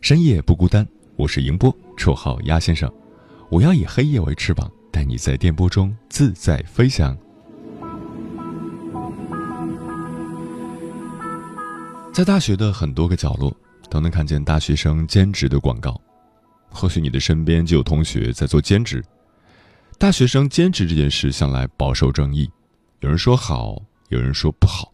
深夜不孤单。我是迎波，绰号鸭先生。我要以黑夜为翅膀，带你在电波中自在飞翔。在大学的很多个角落，都能看见大学生兼职的广告。或许你的身边就有同学在做兼职。大学生兼职这件事向来饱受争议，有人说好，有人说不好。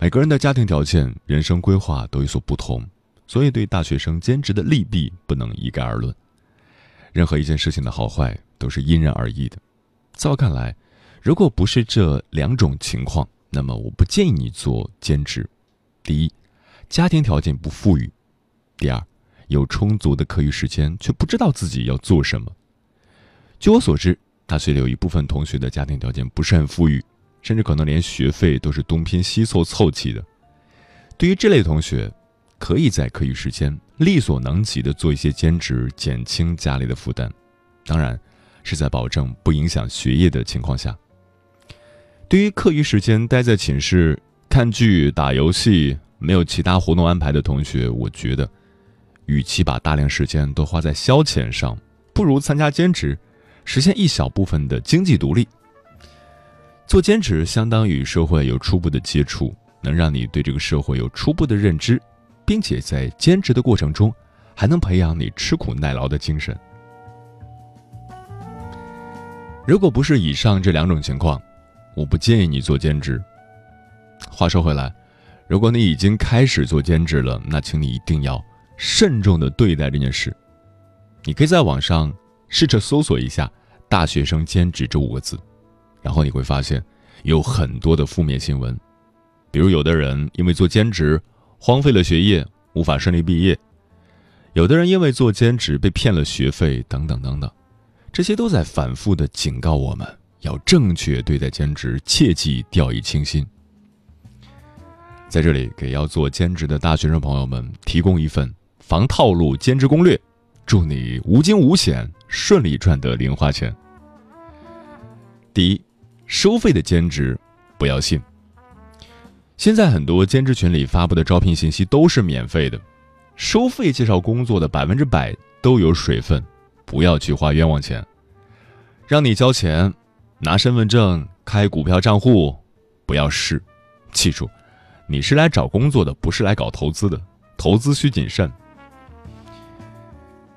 每个人的家庭条件、人生规划都有所不同，所以对大学生兼职的利弊不能一概而论。任何一件事情的好坏都是因人而异的。在我看来，如果不是这两种情况，那么我不建议你做兼职。第一，家庭条件不富裕；第二，有充足的课余时间却不知道自己要做什么。据我所知，大学里有一部分同学的家庭条件不是很富裕，甚至可能连学费都是东拼西凑凑齐的。对于这类同学，可以在课余时间力所能及的做一些兼职，减轻家里的负担。当然，是在保证不影响学业的情况下。对于课余时间待在寝室看剧、打游戏，没有其他活动安排的同学，我觉得，与其把大量时间都花在消遣上，不如参加兼职。实现一小部分的经济独立。做兼职相当于社会有初步的接触，能让你对这个社会有初步的认知，并且在兼职的过程中，还能培养你吃苦耐劳的精神。如果不是以上这两种情况，我不建议你做兼职。话说回来，如果你已经开始做兼职了，那请你一定要慎重的对待这件事。你可以在网上。试着搜索一下“大学生兼职”这五个字，然后你会发现有很多的负面新闻，比如有的人因为做兼职荒废了学业，无法顺利毕业；有的人因为做兼职被骗了学费，等等等等，这些都在反复的警告我们要正确对待兼职，切忌掉以轻心。在这里，给要做兼职的大学生朋友们提供一份防套路兼职攻略。祝你无惊无险，顺利赚得零花钱。第一，收费的兼职不要信。现在很多兼职群里发布的招聘信息都是免费的，收费介绍工作的百分之百都有水分，不要去花冤枉钱。让你交钱拿身份证开股票账户，不要试。记住，你是来找工作的，不是来搞投资的，投资需谨慎。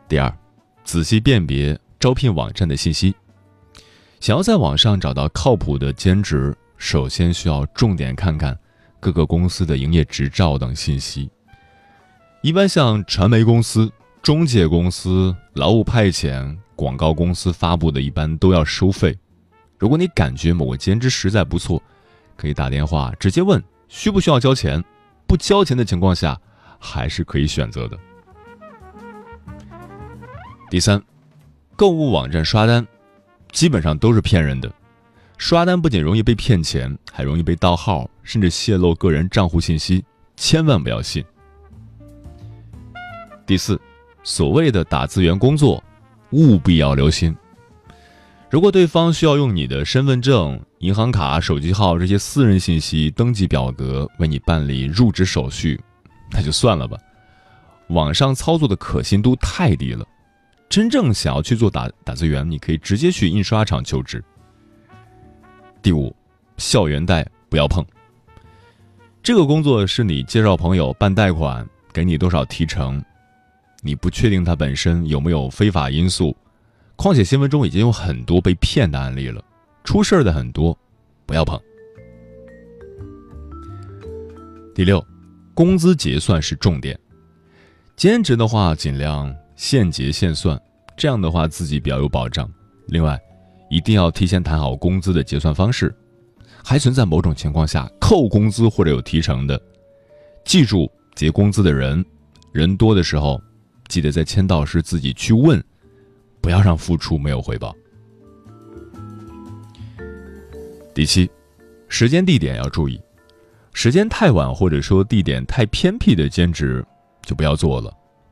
第二，仔细辨别招聘网站的信息。想要在网上找到靠谱的兼职，首先需要重点看看各个公司的营业执照等信息。一般像传媒公司、中介公司、劳务派遣、广告公司发布的，一般都要收费。如果你感觉某个兼职实在不错，可以打电话直接问需不需要交钱。不交钱的情况下，还是可以选择的。第三，购物网站刷单，基本上都是骗人的。刷单不仅容易被骗钱，还容易被盗号，甚至泄露个人账户信息，千万不要信。第四，所谓的打字员工作，务必要留心。如果对方需要用你的身份证、银行卡、手机号这些私人信息登记表格为你办理入职手续，那就算了吧。网上操作的可信度太低了。真正想要去做打打字员，你可以直接去印刷厂求职。第五，校园贷不要碰。这个工作是你介绍朋友办贷款，给你多少提成，你不确定它本身有没有非法因素。况且新闻中已经有很多被骗的案例了，出事儿的很多，不要碰。第六，工资结算是重点。兼职的话，尽量现结现算，这样的话自己比较有保障。另外，一定要提前谈好工资的结算方式。还存在某种情况下扣工资或者有提成的，记住结工资的人，人多的时候，记得在签到时自己去问。不要让付出没有回报。第七，时间地点要注意，时间太晚或者说地点太偏僻的兼职就不要做了，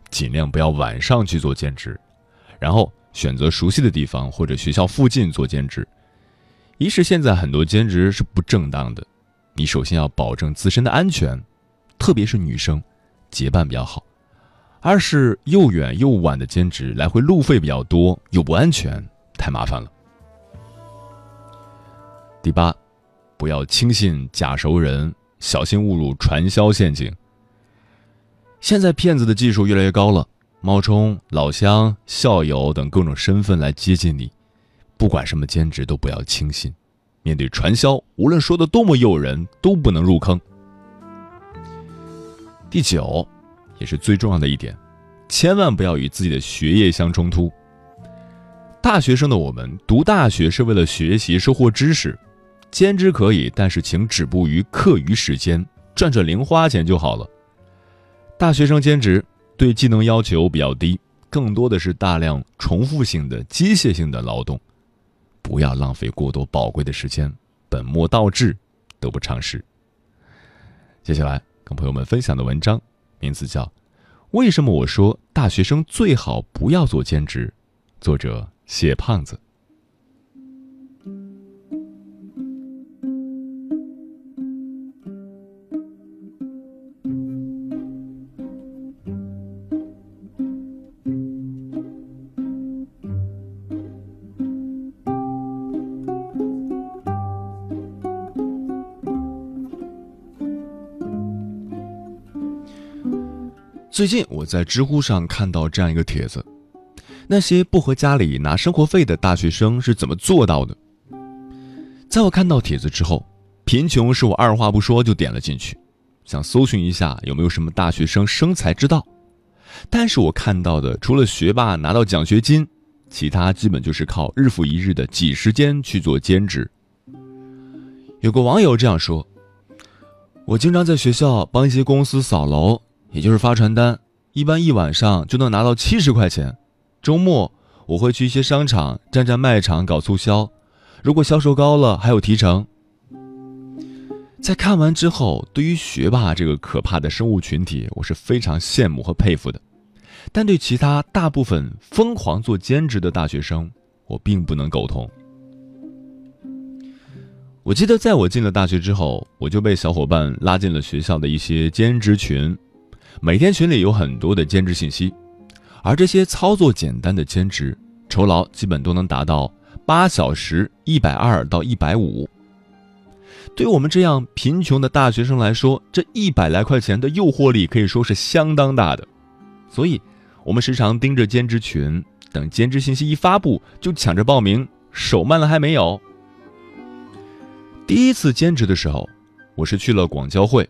尽量不要晚上去做兼职，然后选择熟悉的地方或者学校附近做兼职。一是现在很多兼职是不正当的，你首先要保证自身的安全，特别是女生，结伴比较好。二是又远又晚的兼职，来回路费比较多，又不安全，太麻烦了。第八，不要轻信假熟人，小心误入传销陷阱。现在骗子的技术越来越高了，冒充老乡、校友等各种身份来接近你，不管什么兼职都不要轻信。面对传销，无论说的多么诱人，都不能入坑。第九。也是最重要的一点，千万不要与自己的学业相冲突。大学生的我们读大学是为了学习收获知识，兼职可以，但是请止步于课余时间，赚赚零花钱就好了。大学生兼职对技能要求比较低，更多的是大量重复性的机械性的劳动，不要浪费过多宝贵的时间，本末倒置，得不偿失。接下来跟朋友们分享的文章。名字叫《为什么我说大学生最好不要做兼职》，作者谢胖子。最近我在知乎上看到这样一个帖子：那些不和家里拿生活费的大学生是怎么做到的？在我看到帖子之后，贫穷是我二话不说就点了进去，想搜寻一下有没有什么大学生生财之道。但是我看到的除了学霸拿到奖学金，其他基本就是靠日复一日的挤时间去做兼职。有个网友这样说：“我经常在学校帮一些公司扫楼。”也就是发传单，一般一晚上就能拿到七十块钱。周末我会去一些商场站站卖场搞促销，如果销售高了还有提成。在看完之后，对于学霸这个可怕的生物群体，我是非常羡慕和佩服的。但对其他大部分疯狂做兼职的大学生，我并不能苟同。我记得在我进了大学之后，我就被小伙伴拉进了学校的一些兼职群。每天群里有很多的兼职信息，而这些操作简单的兼职，酬劳基本都能达到八小时一百二到一百五。对我们这样贫穷的大学生来说，这一百来块钱的诱惑力可以说是相当大的。所以，我们时常盯着兼职群，等兼职信息一发布就抢着报名，手慢了还没有。第一次兼职的时候，我是去了广交会。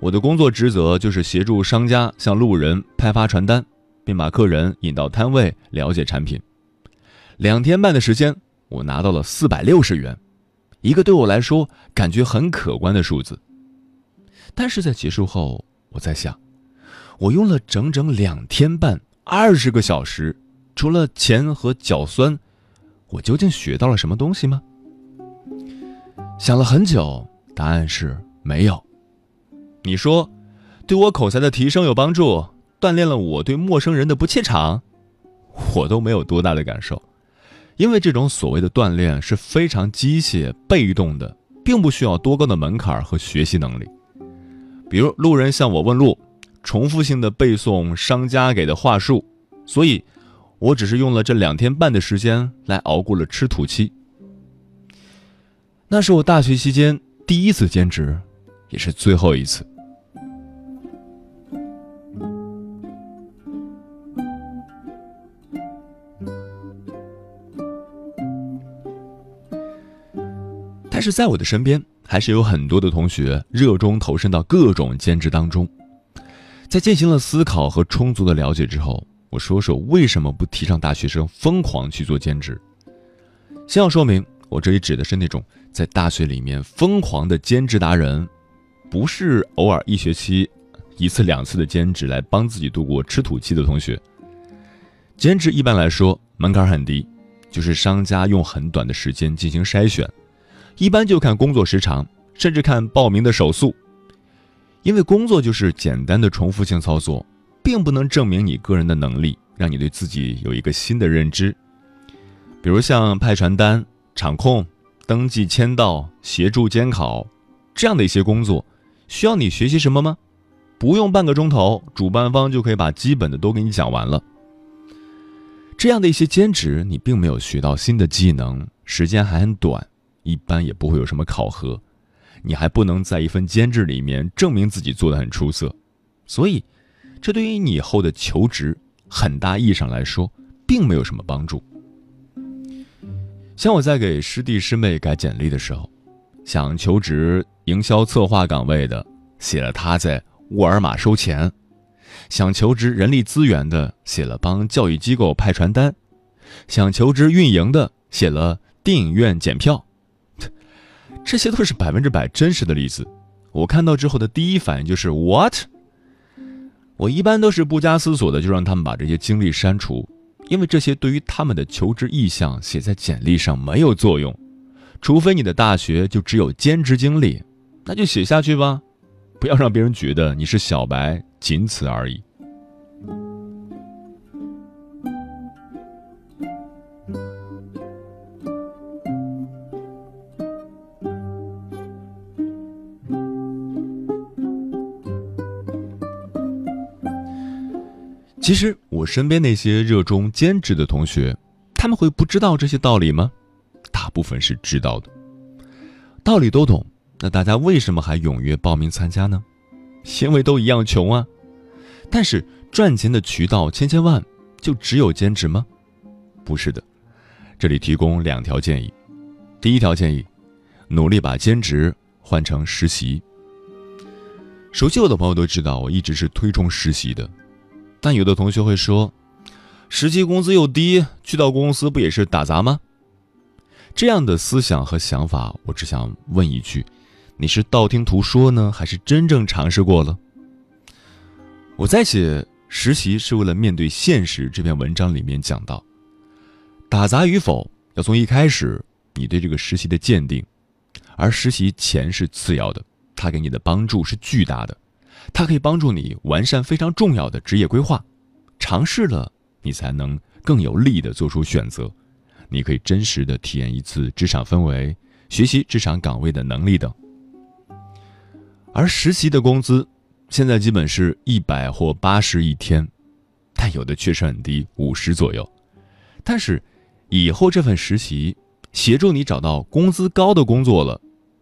我的工作职责就是协助商家向路人派发传单，并把客人引到摊位了解产品。两天半的时间，我拿到了四百六十元，一个对我来说感觉很可观的数字。但是在结束后，我在想，我用了整整两天半，二十个小时，除了钱和脚酸，我究竟学到了什么东西吗？想了很久，答案是没有。你说，对我口才的提升有帮助，锻炼了我对陌生人的不怯场，我都没有多大的感受，因为这种所谓的锻炼是非常机械、被动的，并不需要多高的门槛和学习能力。比如路人向我问路，重复性的背诵商家给的话术，所以，我只是用了这两天半的时间来熬过了吃土期。那是我大学期间第一次兼职，也是最后一次。但是在我的身边还是有很多的同学热衷投身到各种兼职当中。在进行了思考和充足的了解之后我说说为什么不提倡大学生疯狂去做兼职。先要说明我这里指的是那种在大学里面疯狂的兼职达人。不是偶尔一学期一次两次的兼职来帮自己度过吃土期的同学。兼职一般来说门槛很低，就是商家用很短的时间进行筛选，一般就看工作时长，甚至看报名的手速。因为工作就是简单的重复性操作，并不能证明你个人的能力，让你对自己有一个新的认知。比如像派传单、场控、登记签到、协助监考这样的一些工作，需要你学习什么吗？不用半个钟头，主办方就可以把基本的都给你讲完了。这样的一些兼职，你并没有学到新的技能，时间还很短，一般也不会有什么考核，你还不能在一份兼职里面证明自己做的很出色，所以，这对于你以后的求职，很大意义上来说，并没有什么帮助。像我在给师弟师妹改简历的时候，想求职营销策划岗位的，写了他在沃尔玛收钱。想求职人力资源的写了帮教育机构派传单，想求职运营的写了电影院检票，这些都是百分之百真实的例子。我看到之后的第一反应就是 what？我一般都是不加思索的就让他们把这些经历删除，因为这些对于他们的求职意向写在简历上没有作用。除非你的大学就只有兼职经历，那就写下去吧，不要让别人觉得你是小白。仅此而已。其实，我身边那些热衷兼职的同学，他们会不知道这些道理吗？大部分是知道的，道理都懂。那大家为什么还踊跃报名参加呢？因为都一样穷啊，但是赚钱的渠道千千万，就只有兼职吗？不是的，这里提供两条建议。第一条建议，努力把兼职换成实习。熟悉我的朋友都知道，我一直是推崇实习的。但有的同学会说，实习工资又低，去到公司不也是打杂吗？这样的思想和想法，我只想问一句。你是道听途说呢，还是真正尝试过了？我在写实习是为了面对现实这篇文章里面讲到，打杂与否要从一开始你对这个实习的鉴定，而实习钱是次要的，它给你的帮助是巨大的，它可以帮助你完善非常重要的职业规划，尝试了你才能更有力的做出选择，你可以真实的体验一次职场氛围，学习职场岗位的能力等。而实习的工资，现在基本是一百或八十一天，但有的确实很低，五十左右。但是，以后这份实习协助你找到工资高的工作了，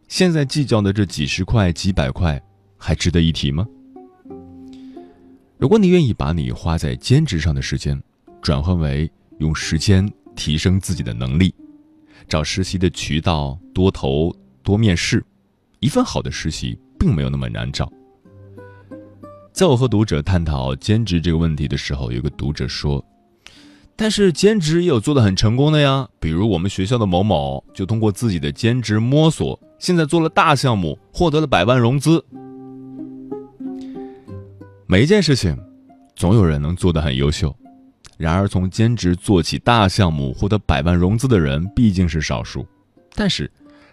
现在计较的这几十块、几百块，还值得一提吗？如果你愿意把你花在兼职上的时间，转换为用时间提升自己的能力，找实习的渠道多投多面试，一份好的实习。并没有那么难找。在我和读者探讨兼职这个问题的时候，有个读者说：“但是兼职也有做的很成功的呀，比如我们学校的某某，就通过自己的兼职摸索，现在做了大项目，获得了百万融资。”每一件事情，总有人能做得很优秀，然而从兼职做起大项目，获得百万融资的人毕竟是少数。但是，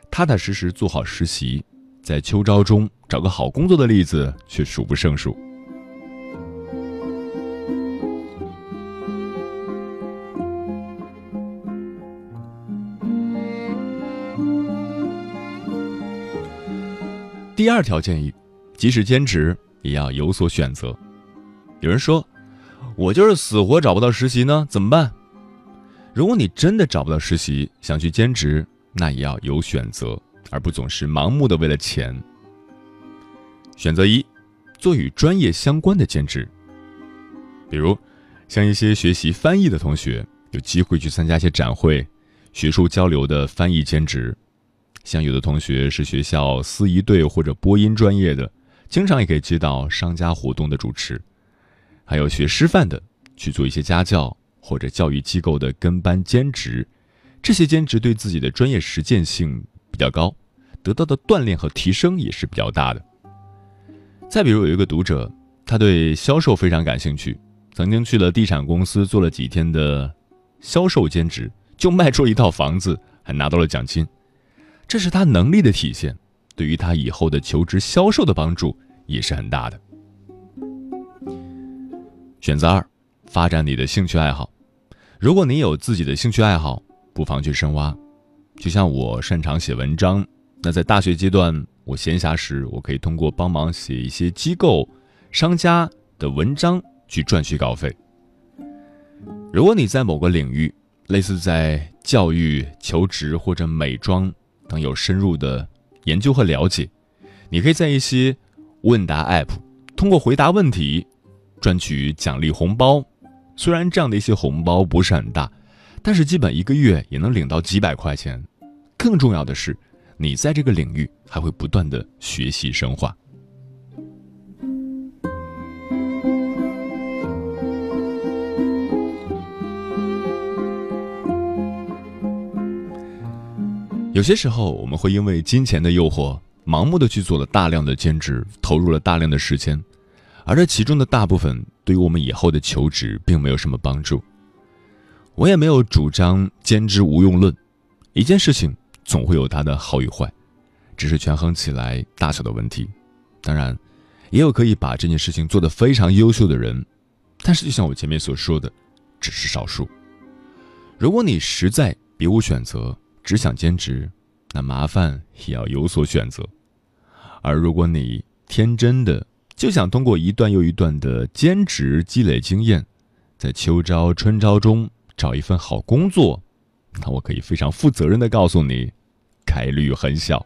踏踏实实做好实习。在秋招中找个好工作的例子却数不胜数。第二条建议，即使兼职也要有所选择。有人说，我就是死活找不到实习呢，怎么办？如果你真的找不到实习，想去兼职，那也要有选择。而不总是盲目的为了钱。选择一，做与专业相关的兼职，比如像一些学习翻译的同学，有机会去参加一些展会、学术交流的翻译兼职；像有的同学是学校司仪队或者播音专业的，经常也可以接到商家活动的主持；还有学师范的，去做一些家教或者教育机构的跟班兼职。这些兼职对自己的专业实践性比较高，得到的锻炼和提升也是比较大的。再比如有一个读者，他对销售非常感兴趣，曾经去了地产公司做了几天的销售兼职，就卖出了一套房子，还拿到了奖金。这是他能力的体现，对于他以后的求职销售的帮助也是很大的。选择二，发展你的兴趣爱好。如果你有自己的兴趣爱好，不妨去深挖。就像我擅长写文章，那在大学阶段，我闲暇时我可以通过帮忙写一些机构、商家的文章去赚取稿费。如果你在某个领域，类似在教育、求职或者美妆。等有深入的研究和了解，你可以在一些问答 App 通过回答问题赚取奖励红包。虽然这样的一些红包不是很大，但是基本一个月也能领到几百块钱。更重要的是，你在这个领域还会不断的学习深化。有些时候，我们会因为金钱的诱惑，盲目的去做了大量的兼职，投入了大量的时间，而这其中的大部分对于我们以后的求职并没有什么帮助。我也没有主张兼职无用论，一件事情总会有它的好与坏，只是权衡起来大小的问题。当然，也有可以把这件事情做得非常优秀的人，但是就像我前面所说的，只是少数。如果你实在别无选择，只想兼职，那麻烦也要有所选择；而如果你天真的就想通过一段又一段的兼职积累经验，在秋招春招中找一份好工作，那我可以非常负责任的告诉你，概率很小。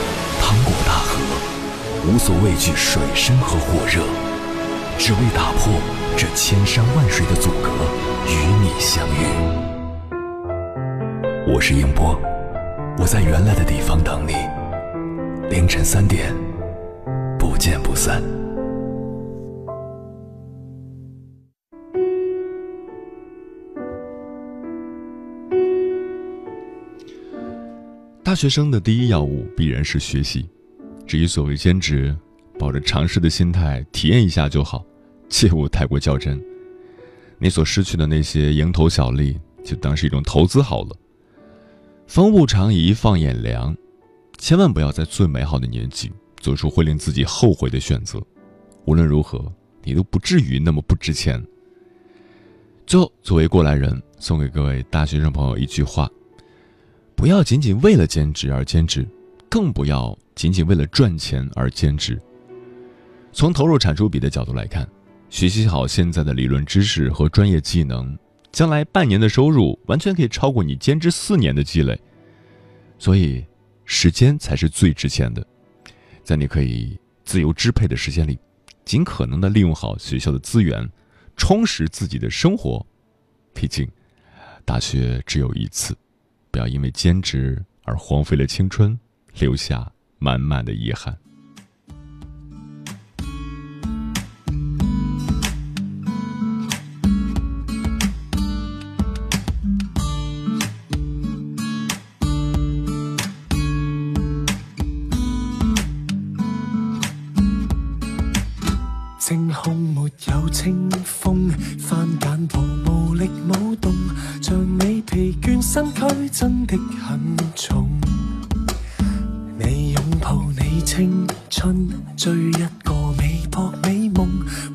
无所畏惧水深和火热，只为打破这千山万水的阻隔，与你相遇。我是英波，我在原来的地方等你。凌晨三点，不见不散。大学生的第一要务必然是学习。至于所谓兼职，抱着尝试的心态体验一下就好，切勿太过较真。你所失去的那些蝇头小利，就当是一种投资好了。风物长宜放眼量，千万不要在最美好的年纪做出会令自己后悔的选择。无论如何，你都不至于那么不值钱。最后，作为过来人，送给各位大学生朋友一句话。不要仅仅为了兼职而兼职，更不要仅仅为了赚钱而兼职。从投入产出比的角度来看，学习好现在的理论知识和专业技能，将来半年的收入完全可以超过你兼职四年的积累。所以，时间才是最值钱的。在你可以自由支配的时间里，尽可能的利用好学校的资源，充实自己的生活。毕竟，大学只有一次。不要因为兼职而荒废了青春，留下满满的遗憾。晴空没有清风，翻简报无力舞动，像你疲倦身躯真的很重。你拥抱你青春，追一个美博美梦，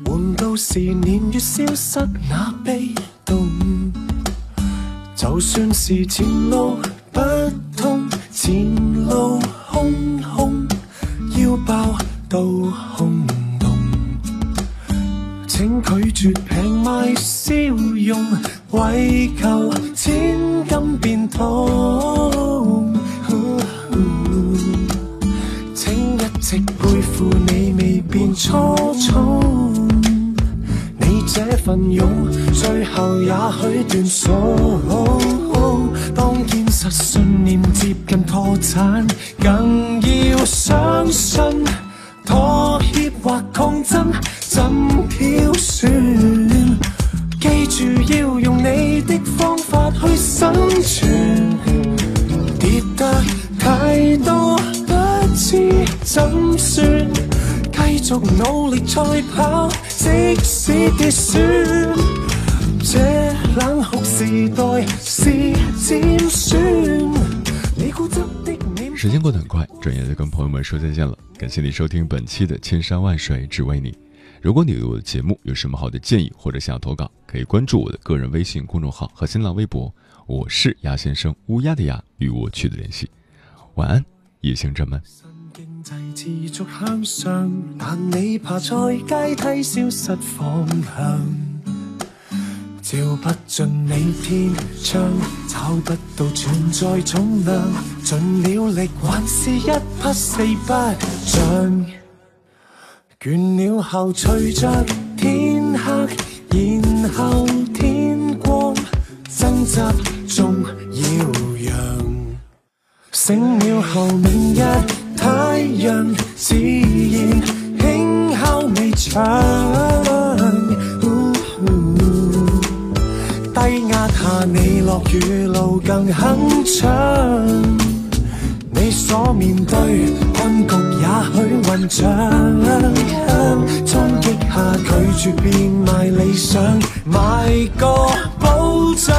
换到是年月消失那悲动。就算是前路不接近破产，更要相信妥协或抗争。怎挑选？记住要用你的方法去生存。跌得太多，不知怎算。继续努力赛跑，即使跌损。时间过得很快，转眼就跟朋友们说再见了。感谢你收听本期的《千山万水只为你》。如果你对我的节目有什么好的建议或者想要投稿，可以关注我的个人微信公众号和新浪微博，我是鸭先生，乌鸦的鸭，与我取得联系。晚安，夜行者们。照不尽你天窗，找不到存在重量，尽了力还是一匹四不像。倦了后，随着天黑，然后天光，挣扎中耀阳。醒了后，明日太阳自然轻敲微窗。你落雨路更铿锵。你所面对困局，也许混账。冲击下拒绝变卖理想，买个保障。